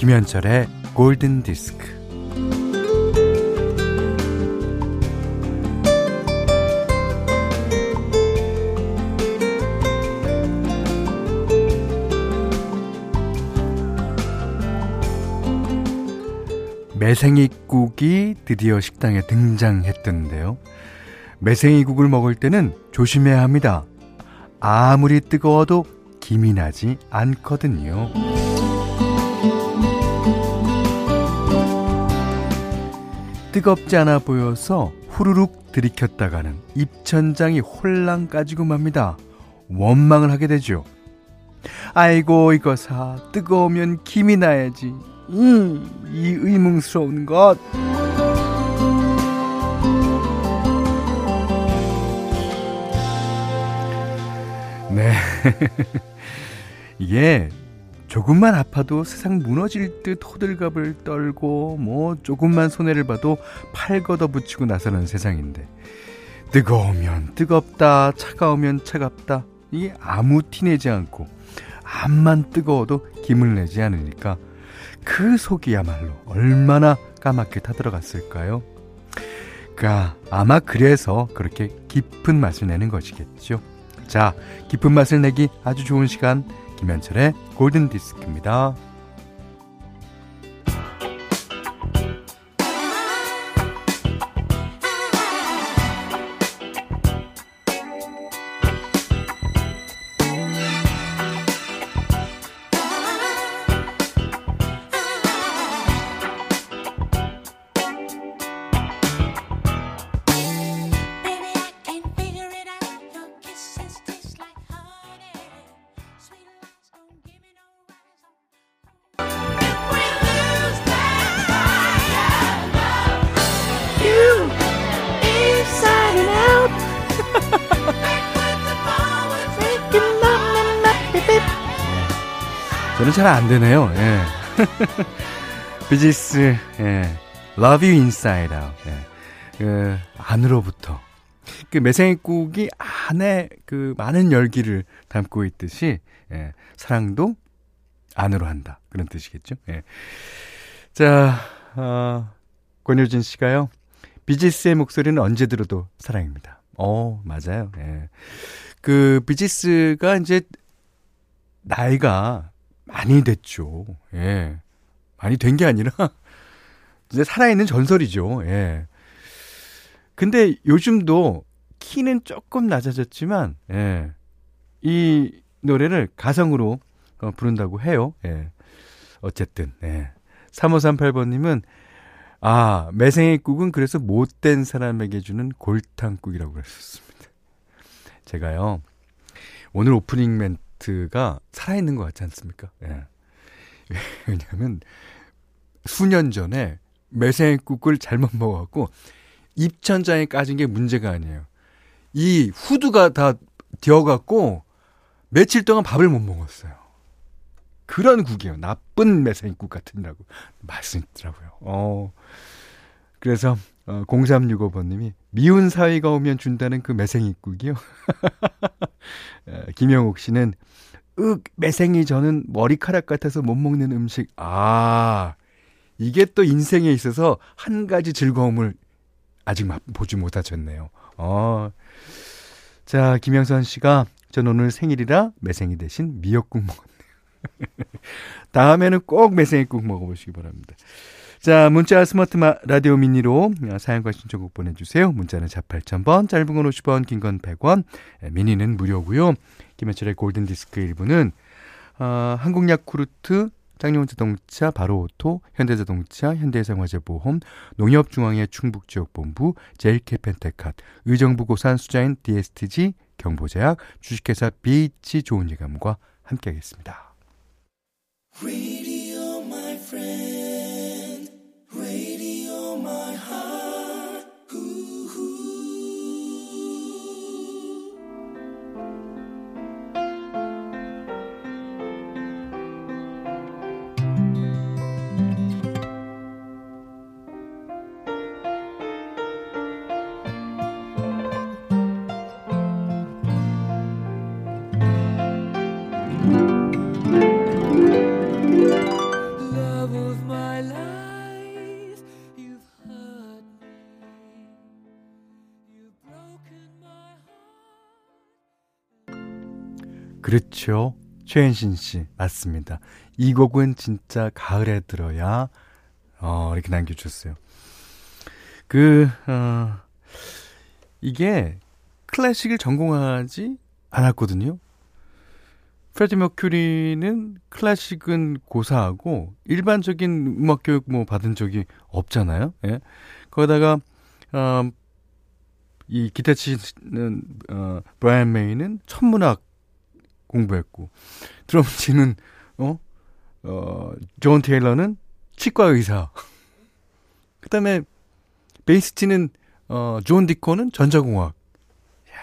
김현철의 골든 디스크. 매생이국이 드디어 식당에 등장했던데요. 매생이국을 먹을 때는 조심해야 합니다. 아무리 뜨거워도 김이 나지 않거든요. 뜨겁지 않아 보여서 후루룩 들이켰다가는 입천장이 홀랑 까지고 맙니다. 원망을 하게 되죠. 아이고 이거 사 뜨거우면 김이 나야지. 음, 이 의문스러운 것. 네. 이게 조금만 아파도 세상 무너질 듯 호들갑을 떨고 뭐 조금만 손해를 봐도 팔 걷어붙이고 나서는 세상인데 뜨거우면 뜨겁다 차가우면 차갑다 이게 아무 티 내지 않고 암만 뜨거워도 김을 내지 않으니까 그 속이야말로 얼마나 까맣게 타들어갔을까요? 그니까 아마 그래서 그렇게 깊은 맛을 내는 것이겠죠. 자, 깊은 맛을 내기 아주 좋은 시간 김현철의 골든 디스크입니다. 저는 잘 안 되네요. 예. 비지스, 예. Love You Inside Out. 예. 그, 안으로부터. 그 매생이국이 안에 그 많은 열기를 담고 있듯이, 예. 사랑도 안으로 한다. 그런 뜻이겠죠. 예. 자, 어, 권효진 씨가요. 비지스의 목소리는 언제 들어도 사랑입니다. 어, 맞아요. 예. 그 비지스가 이제 나이가 많이 됐죠. 예. 많이 된 게 아니라 이제 살아있는 전설이죠. 예. 근데 요즘도 키는 조금 낮아졌지만 예. 이 노래를 가성으로 어, 부른다고 해요. 예. 어쨌든 예. 3538번님은 아 매생이 국은 그래서 못된 사람에게 주는 골탕국이라고 그랬었습니다. 제가요 오늘 오프닝 멘 트 멘트가 살아있는 것 같지 않습니까? 예. 왜냐하면 수년 전에 매생이국을 잘못 먹어갖고 입천장에 까진 게 문제가 아니에요. 이 후드가 다 되어갖고 며칠 동안 밥을 못 먹었어요. 그런 국이에요. 나쁜 매생이국 같은라고 말씀드더라고요. 어. 그래서 어, 0365번님이 미운 사위가 오면 준다는 그 매생이국이요. 김영옥 씨는 윽 매생이 저는 머리카락 같아서 못 먹는 음식. 아 이게 또 인생에 있어서 한 가지 즐거움을 아직 보지 못하셨네요. 어. 자 김영선 씨가 전 오늘 생일이라 매생이 대신 미역국 먹었네요. 다음에는 꼭 매생이국 먹어보시기 바랍니다. 자, 문자 스마트 라디오 미니로 사연과 신청곡 보내주세요. 문자는 4 8000번, 짧은 건 50원, 긴 건 100원, 예, 미니는 무료고요. 김현철의 골든디스크 1부는 어, 한국야쿠르트, 짱용자동차, 바로오토, 현대자동차, 현대생활재보험, 농협중앙회 충북지역본부, 제일캐펜테캇, 의정부 고산 수자인 DSTG, 경보제약, 주식회사 BH 좋은 예감과 함께하겠습니다. 그렇죠. 최현신 씨, 맞습니다. 이 곡은 진짜 가을에 들어야, 어, 이렇게 남겨주셨어요. 그, 어, 이게 클래식을 전공하지 않았거든요. 프레디 머큐리는 클래식은 고사하고 일반적인 음악 교육 뭐 받은 적이 없잖아요. 예. 거기다가 어, 이 기타 치는 어, 브라이언 메이는 천문학 공부했고 드럼 치는 어, 어, 존 테일러는 치과 의사. 그다음에 베이스 치는 어, 존 디콘은 전자공학. 야,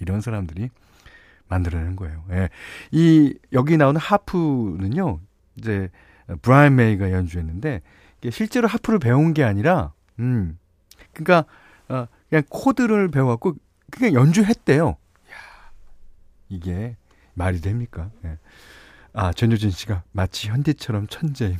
이런 사람들이 만들어낸 거예요. 예. 이 여기 나오는 하프는요. 이제 브라이언 메이가 연주했는데 이게 실제로 하프를 배운 게 아니라 음. 그러니까 어, 그냥 코드를 배워갖고 그냥 연주했대요. 야, 이게 말이 됩니까? 예. 아 전효진 씨가 마치 현디처럼 천재임.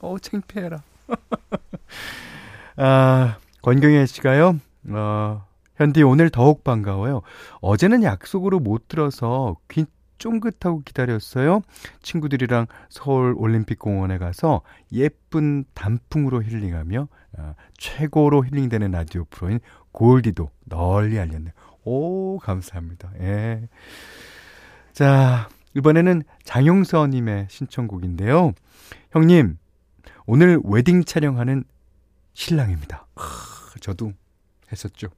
어 창피해라. 아 권경혜 씨가요. 어, 현디 오늘 더욱 반가워요. 어제는 약속으로 못 들어서 귀 쫑긋하고 기다렸어요. 친구들이랑 서울 올림픽공원에 가서 예쁜 단풍으로 힐링하며 아, 최고로 힐링되는 라디오 프로인 골디도 널리 알렸네요. 오, 감사합니다. 예. 자, 이번에는 장용서님의 신청곡인데요. 형님, 오늘 웨딩 촬영하는 신랑입니다. 크, 저도 했었죠.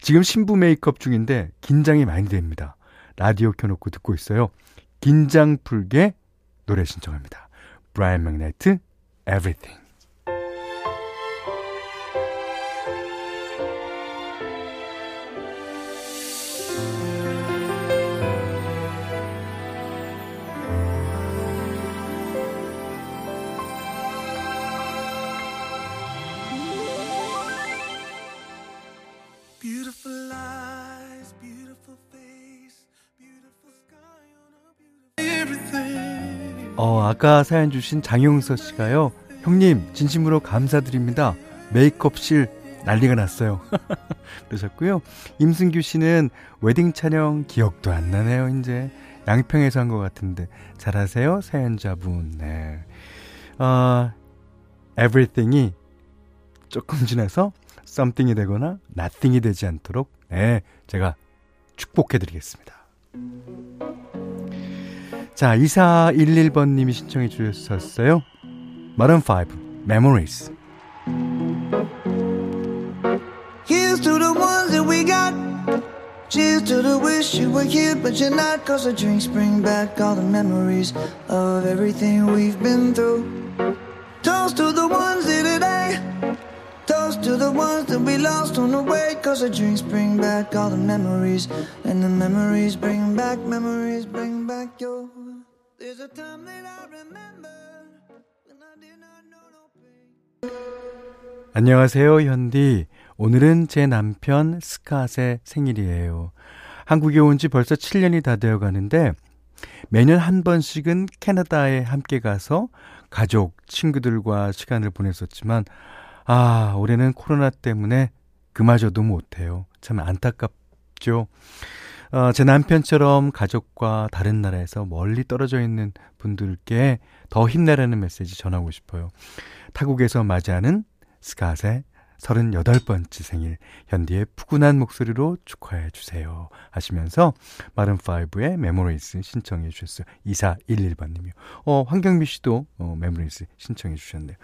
지금 신부 메이크업 중인데 긴장이 많이 됩니다. 라디오 켜놓고 듣고 있어요. 긴장 풀게 노래 신청합니다. 브라이언 맥나이트, Everything. 어, 아까 사연 주신 장용서 씨가요. 형님, 진심으로 감사드립니다. 메이크업실 난리가 났어요. 그러셨고요. 임승규 씨는 웨딩 촬영 기억도 안 나네요, 이제. 양평에서 한 것 같은데. 잘하세요, 사연자분. 네. 어, everything이 조금 지나서 something이 되거나 nothing이 되지 않도록, 네, 제가 축복해드리겠습니다. 자, 2411번님이 신청해 주셨어요. 마른 5, Memories. Here's to the ones that we got. Cheers to the wish you were here, but you're not. Cause the drinks bring back all the memories of everything we've been through. The ones that we lost on the way. Cause the drinks bring back all the memories. And the memories bring back, memories bring back your. There's a time that I remember when I did not know no pain. 안녕하세요, 현디. 오늘은 제 남편 스캇의 생일이에요. 한국에 온 지 벌써 7년이 다 되어 가는데 매년 한 번씩은 캐나다에 함께 가서 가족, 친구들과 시간을 보냈었지만 아, 올해는 코로나 때문에 그마저도 못해요. 참 안타깝죠. 어, 제 남편처럼 가족과 다른 나라에서 멀리 떨어져 있는 분들께 더 힘내라는 메시지 전하고 싶어요. 타국에서 맞이하는 스캇의 38번째 생일 현디의 푸근한 목소리로 축하해 주세요 하시면서 Maroon 5의 Memories 신청해 주셨어요. 2411번님이요. 어, 황경미 씨도 어, Memories 신청해 주셨네요.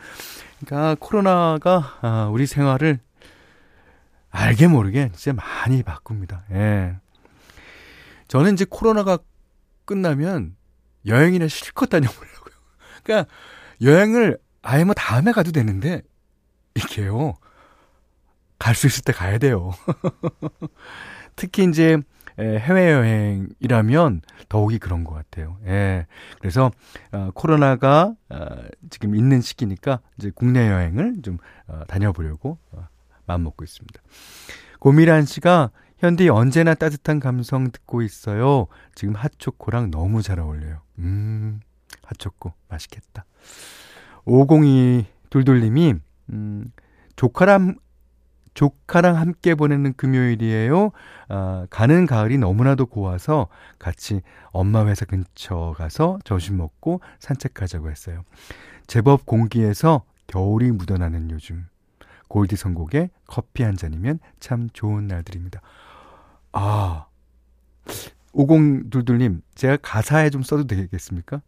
그러니까 코로나가 아, 우리 생활을 알게 모르게 진짜 많이 바꿉니다. 예. 저는 이제 코로나가 끝나면 여행이나 실컷 다녀보려고요. 그러니까 여행을 아예 뭐 다음에 가도 되는데 이게요. 갈 수 있을 때 가야 돼요. 특히 이제 해외여행이라면 더욱이 그런 것 같아요. 예. 그래서, 어, 코로나가, 어, 지금 있는 시기니까 이제 국내 여행을 좀, 어, 다녀보려고, 어, 마음 먹고 있습니다. 고미란 씨가 현디 언제나 따뜻한 감성 듣고 있어요. 지금 핫초코랑 너무 잘 어울려요. 음, 핫초코 맛있겠다. 502 돌돌님이 음, 조카람 조카랑 함께 보내는 금요일이에요. 아, 가는 가을이 너무나도 고와서 같이 엄마 회사 근처 가서 점심 먹고 산책하자고 했어요. 제법 공기에서 겨울이 묻어나는 요즘. 골디 선곡에 커피 한 잔이면 참 좋은 날들입니다. 아, 5022님, 제가 가사에 좀 써도 되겠습니까?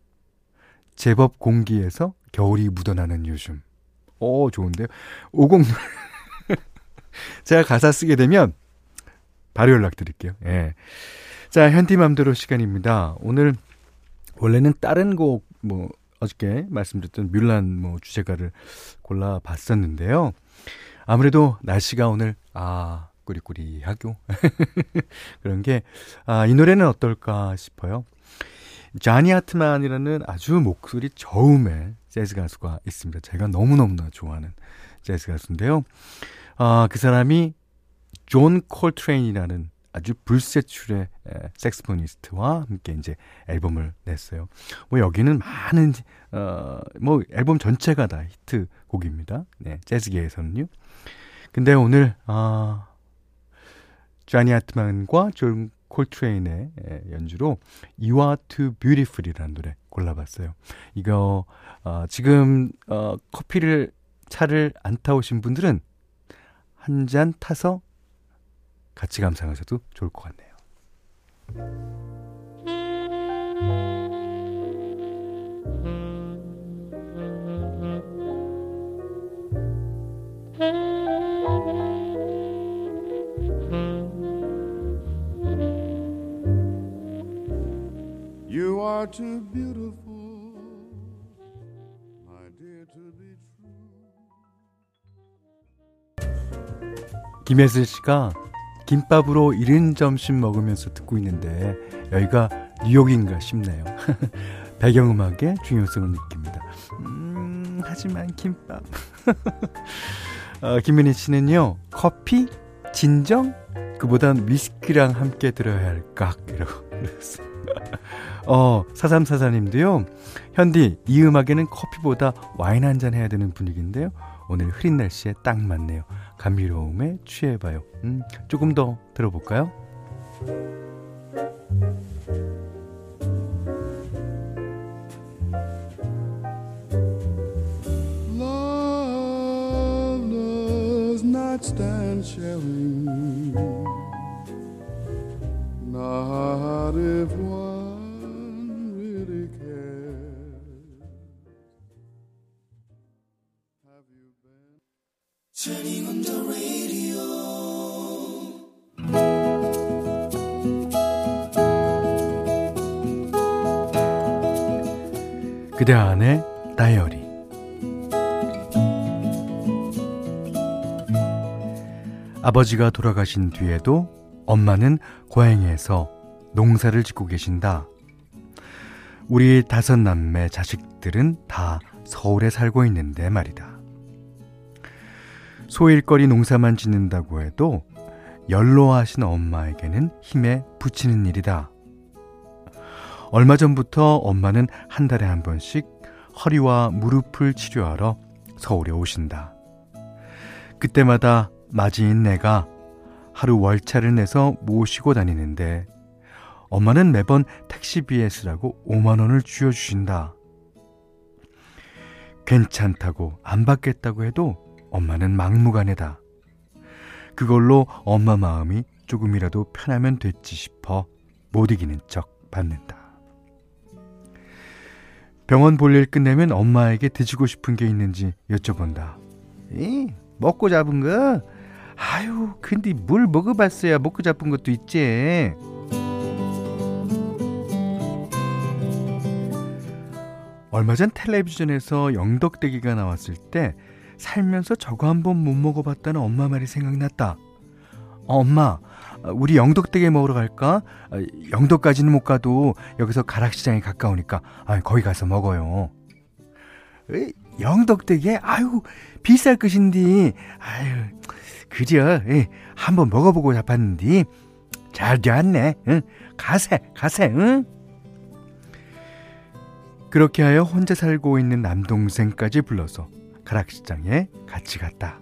제법 공기에서 겨울이 묻어나는 요즘. 오, 좋은데요? 50, 제가 가사 쓰게 되면 바로 연락드릴게요. 예. 자, 현디맘대로 시간입니다. 오늘 원래는 다른 곡, 뭐, 어저께 말씀드렸던 뮬란 뭐 주제가를 골라봤었는데요. 아무래도 날씨가 오늘, 아, 꾸리꾸리하고. 그런 게, 아, 이 노래는 어떨까 싶어요. 자니 아트만이라는 아주 목소리 저음의 재즈 가수가 있습니다. 제가 너무너무나 좋아하는 재즈 가수인데요. 아, 그 사람이 존 콜트레인이라는 아주 불세출의 섹스포니스트와 함께 이제 앨범을 냈어요. 뭐 여기는 많은 어 뭐 앨범 전체가 다 히트 곡입니다. 네, 재즈계에서는요. 근데 오늘 아 쟈니 하트만과 존 콜트레인의 연주로 You Are Too Beautiful이라는 노래 골라봤어요. 이거 어, 지금 어, 커피를 차를 안 타오신 분들은 한 잔 타서 같이 감상하셔도 좋을 것 같네요. You are too beautiful, my dear, to be true. 김혜슬 씨가 김밥으로 이른 점심 먹으면서 듣고 있는데 여기가 뉴욕인가 싶네요. 배경음악의 중요성을 느낍니다. 음, 하지만 김밥. 어, 김민희 씨는요, 커피? 진정? 그보단 위스키랑 함께 들어야 할까? 이라고 그랬어요. 어, 사삼사사님도요, 현디, 이 음악에는 커피보다 와인 한 잔 해야 되는 분위기인데요. 오늘 흐린 날씨에 딱 맞네요. 감미로움에 취해봐요. 음, 조금 더 들어볼까요? 그대 안의 다이어리 아버지가 돌아가신 뒤에도 엄마는 고향에서 농사를 짓고 계신다. 우리 다섯 남매 자식들은 다 서울에 살고 있는데 말이다. 소일거리 농사만 짓는다고 해도 연로하신 엄마에게는 힘에 부치는 일이다. 얼마 전부터 엄마는 한 달에 한 번씩 허리와 무릎을 치료하러 서울에 오신다. 그때마다 맞이인 내가 하루 월차를 내서 모시고 다니는데 엄마는 매번 택시비에 쓰라고 5만 원을 쥐어주신다. 괜찮다고 안 받겠다고 해도 엄마는 막무가내다. 그걸로 엄마 마음이 조금이라도 편하면 됐지 싶어 못 이기는 척 받는다. 병원 볼 일 끝내면 엄마에게 드시고 싶은 게 있는지 여쭤본다. 이 먹고 잡은 거? 아유, 근데 뭘 먹어봤어야 먹고 잡은 것도 있지. 얼마 전 텔레비전에서 영덕대기가 나왔을 때 살면서 저거 한 번 못 먹어봤다는 엄마 말이 생각났다. 어, 엄마, 우리 영덕대게 먹으러 갈까? 영덕까지는 못 가도 여기서 가락시장이 가까우니까 아, 거기 가서 먹어요. 영덕대게? 아유, 비쌀 것인디. 아유, 그저 한번 먹어보고 잡았는디. 잘 되었네. 응? 가세, 가세, 응? 그렇게 하여 혼자 살고 있는 남동생까지 불러서 가락시장에 같이 갔다.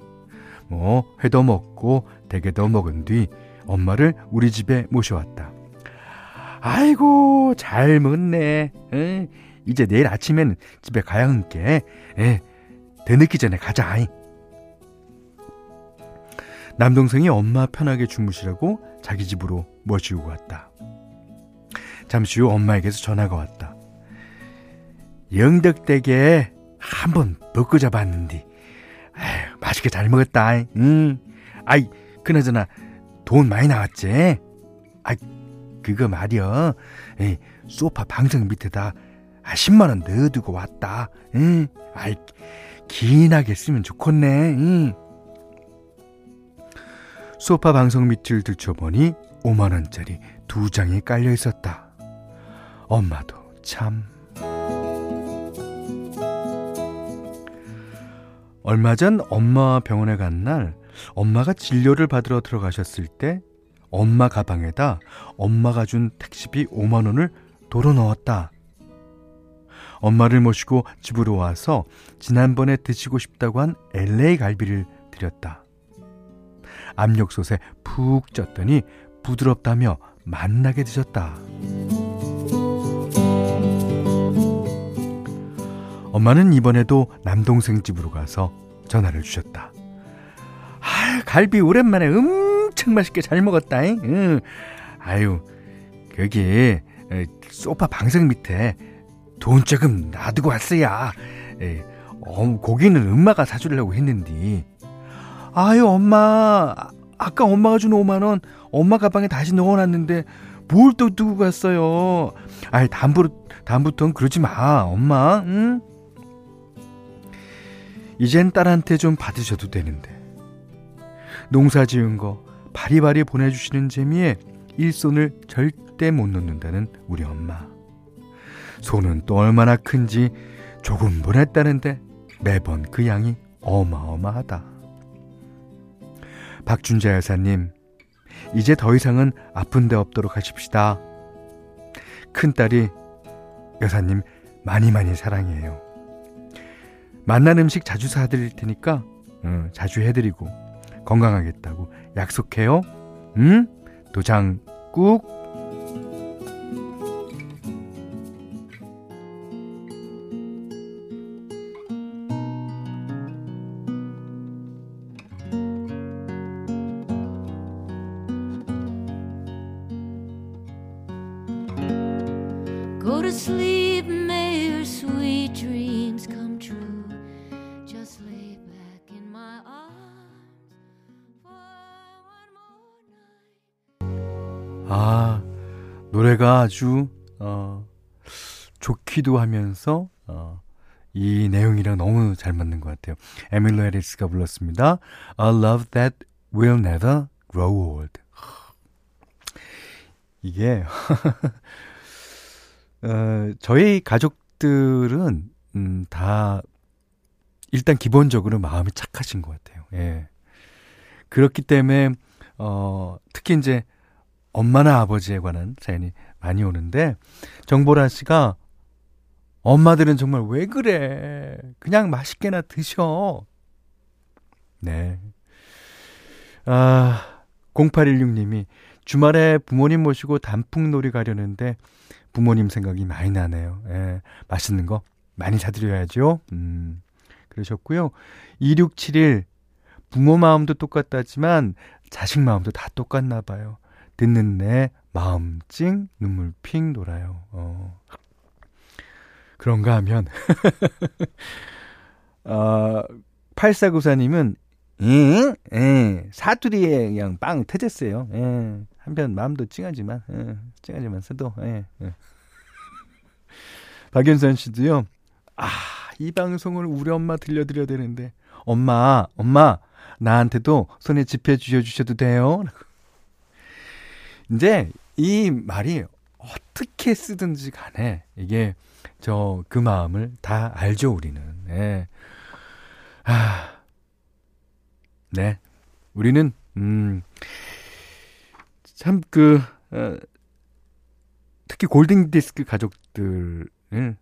뭐 회도 먹고 대게도 먹은 뒤 엄마를 우리 집에 모셔왔다. 아이고 잘 먹네. 에? 이제 내일 아침엔 집에 가야 한게. 에, 더 늦기 전에 가자. 남동생이 엄마 편하게 주무시라고 자기 집으로 모시고 갔다. 잠시 후 엄마에게서 전화가 왔다. 영덕대게 한번 먹고 잡았는데, 아휴, 맛있게 잘 먹었다. 응. 아이, 그나저나 돈 많이 나왔지? 아이, 그거 말이야. 에이, 소파 방석 밑에다 10만원 아, 넣어두고 왔다. 응. 아이, 기나게 쓰면 좋겠네. 응. 소파 방석 밑을 들춰보니 5만원짜리 두 장이 깔려 있었다. 엄마도 참. 얼마 전 엄마 병원에 간 날 엄마가 진료를 받으러 들어가셨을 때 엄마 가방에다 엄마가 준 택시비 5만 원을 도로 넣었다. 엄마를 모시고 집으로 와서 지난번에 드시고 싶다고 한 LA 갈비를 드렸다. 압력솥에 푹 쪘더니 부드럽다며 맛나게 드셨다. 엄마는 이번에도 남동생 집으로 가서 전화를 주셨다. 아, 갈비 오랜만에 엄청 맛있게 잘 먹었다. 응. 아유, 거기 소파 방석 밑에 돈 조금 놔두고 왔어야. 에, 어, 고기는 엄마가 사주려고 했는데. 아유, 엄마. 아까 엄마가 준 5만원 엄마 가방에 다시 넣어놨는데 뭘 또 두고 갔어요. 아이, 다음부터, 다음부터는 그러지 마. 엄마, 응? 이젠 딸한테 좀 받으셔도 되는데. 농사 지은 거 바리바리 보내주시는 재미에 일손을 절대 못 놓는다는 우리 엄마. 손은 또 얼마나 큰지 조금 보냈다는데 매번 그 양이 어마어마하다. 박준자 여사님, 이제 더 이상은 아픈 데 없도록 하십시다. 큰딸이 여사님 많이 많이 사랑해요. 만난 음식 자주 사드릴 테니까 어, 자주 해드리고 건강하겠다고 약속해요. 응? 도장 꾹. 아주, 어, 좋기도 하면서, 어, 이 내용이랑 너무 잘 맞는 것 같아요. 에밀로 해리스가 불렀습니다. A love that will never grow old. 이게 어, 저희 가족들은 음, 다 일단 기본적으로 마음이 착하신 것 같아요. 예. 그렇기 때문에 어, 특히 이제 엄마나 아버지에 관한 사연이 많이 오는데 정보라 씨가 엄마들은 정말 왜 그래? 그냥 맛있게나 드셔. 네. 아, 0816님이 주말에 부모님 모시고 단풍놀이 가려는데 부모님 생각이 많이 나네요. 예, 맛있는 거 많이 사드려야죠. 음, 그러셨고요. 2671 부모 마음도 똑같다지만 자식 마음도 다 똑같나 봐요. 듣는 내 마음 찡 눈물 핑 돌아요. 어. 그런가 하면 어, 8494님은 응? 예, 사투리에 그냥 빵 터졌어요. 예, 한편 마음도 찡하지만, 예, 찡하지만서도, 예, 예. 박윤선 씨도요, 아, 이 방송을 우리 엄마 들려드려야 되는데, 엄마, 엄마, 나한테도 손에 집해 주셔도 돼요. 이제 이 말이 어떻게 쓰든지 간에 이게 저 그 마음을 다 알죠, 우리는. 예. 아, 네. 우리는, 음, 참, 그, 어, 특히 골든 디스크 가족들은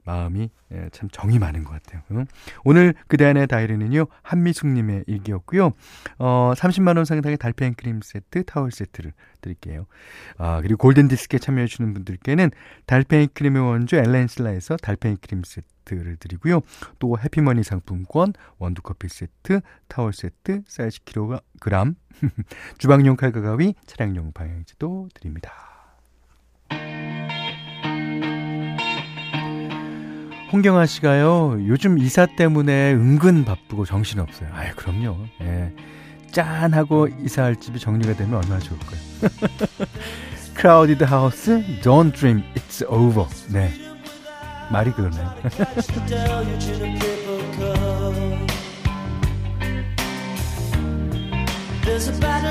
마음이 예, 참 정이 많은 것 같아요. 응? 오늘 그대 안의 다이어리는요 한미숙님의 일기였고요. 어 30만 원 상당의 달팽이 크림 세트, 타월 세트를 드릴게요. 아 그리고 골든 디스크에 참여해 주시는 분들께는 달팽이 크림의 원조 엘렌실라에서 달팽이 크림 세트를 드리고요. 또 해피머니 상품권, 원두 커피 세트, 타월 세트, 쌀 10kg, 주방용 칼과 가위, 차량용 방향지도 드립니다. 홍경아 씨가요, 요즘 이사 때문에 은근 바쁘고 정신없어요. 아유, 그럼요. 예. 짠하고 이사할 집이 정리가 되면 얼마나 좋을까요? Crowded House, Don't Dream, It's Over. 네. 말이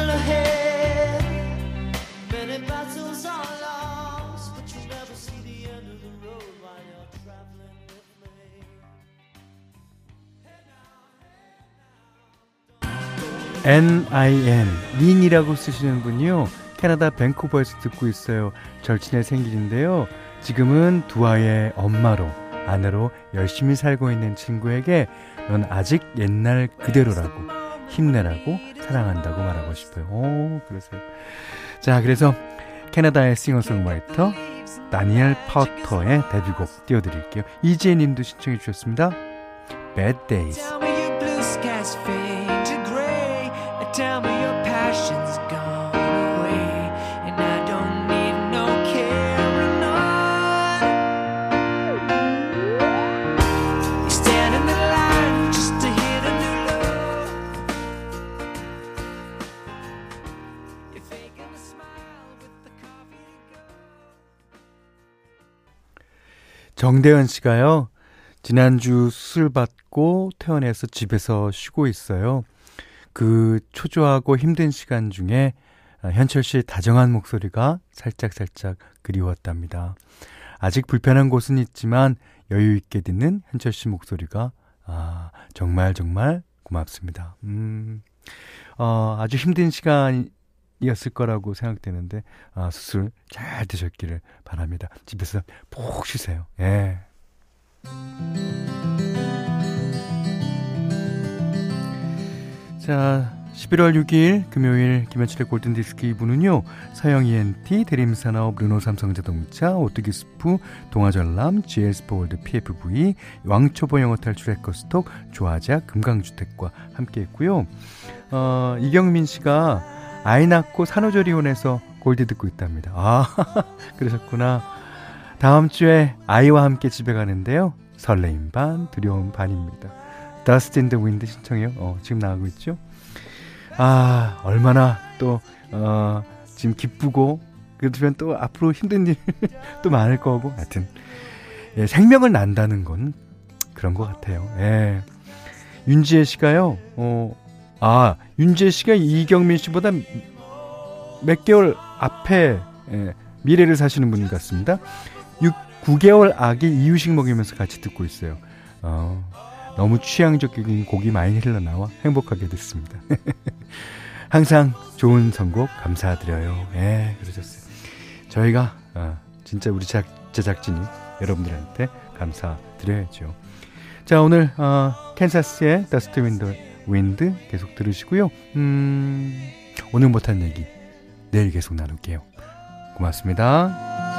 ahead. NIN, 닌이라고 쓰시는 분이요. 캐나다 밴쿠버에서 듣고 있어요. 절친의 생일인데요. 지금은 두 아이의 엄마로, 아내로 열심히 살고 있는 친구에게 넌 아직 옛날 그대로라고, 힘내라고, 사랑한다고 말하고 싶어요. 오, 그러세요. 자, 그래서 캐나다의 싱어송라이터 다니엘 파터의 데뷔곡 띄워드릴게요. 이지혜 님도 신청해 주셨습니다. Bad Days. Tell me your passion's gone away, and I don't need no carrying on. You stand in the line just to hit a new low. You're faking a smile with the coffee to go. 정대현 씨가요. 지난주 수술 받고 퇴원해서 집에서 쉬고 있어요. 그 초조하고 힘든 시간 중에 아, 현철 씨의 다정한 목소리가 살짝살짝 그리웠답니다. 아직 불편한 곳은 있지만 여유 있게 듣는 현철 씨 목소리가 아, 정말 정말 고맙습니다. 음, 어, 아주 힘든 시간이었을 거라고 생각되는데 아, 수술 잘 되셨기를 바랍니다. 집에서 푹 쉬세요. 예. 자, 11월 6일 금요일 김현철의 골든디스크 2부는요. 서영 ENT, 대림산업, 르노 삼성자동차, 오뚜기 스프, 동아전람, GL스포월드 PFV, 왕초보 영어 탈출 해커스톡, 조아자, 금강주택과 함께 했고요. 어, 이경민 씨가 아이 낳고 산후조리원에서 골디 듣고 있답니다. 아, 그러셨구나. 다음 주에 아이와 함께 집에 가는데요. 설레임 반, 두려움 반입니다. In the Wind 신청해요. 어, 지금 나가고 있죠. 아, 얼마나 또, 어, 지금 기쁘고, 그러면 또 앞으로 힘든 일 또 많을 거고, 하여튼. 예, 생명을 난다는 건 그런 것 같아요. 예. 윤지혜 씨가요, 어, 아, 윤지혜 씨가 이경민 씨보다 몇 개월 앞에, 예, 미래를 사시는 분 같습니다. 6, 9개월 아기 이유식 먹이면서 같이 듣고 있어요. 어, 너무 취향저격인 곡이 많이 흘러나와 행복하게 듣습니다. 항상 좋은 선곡 감사드려요. 예, 그러셨어요. 저희가 어, 진짜 우리 제작, 제작진이 여러분들한테 감사드려야죠. 자, 오늘 어, 캔사스의 Dust in the Wind 계속 들으시고요. 음, 오늘 못한 얘기 내일 계속 나눌게요. 고맙습니다.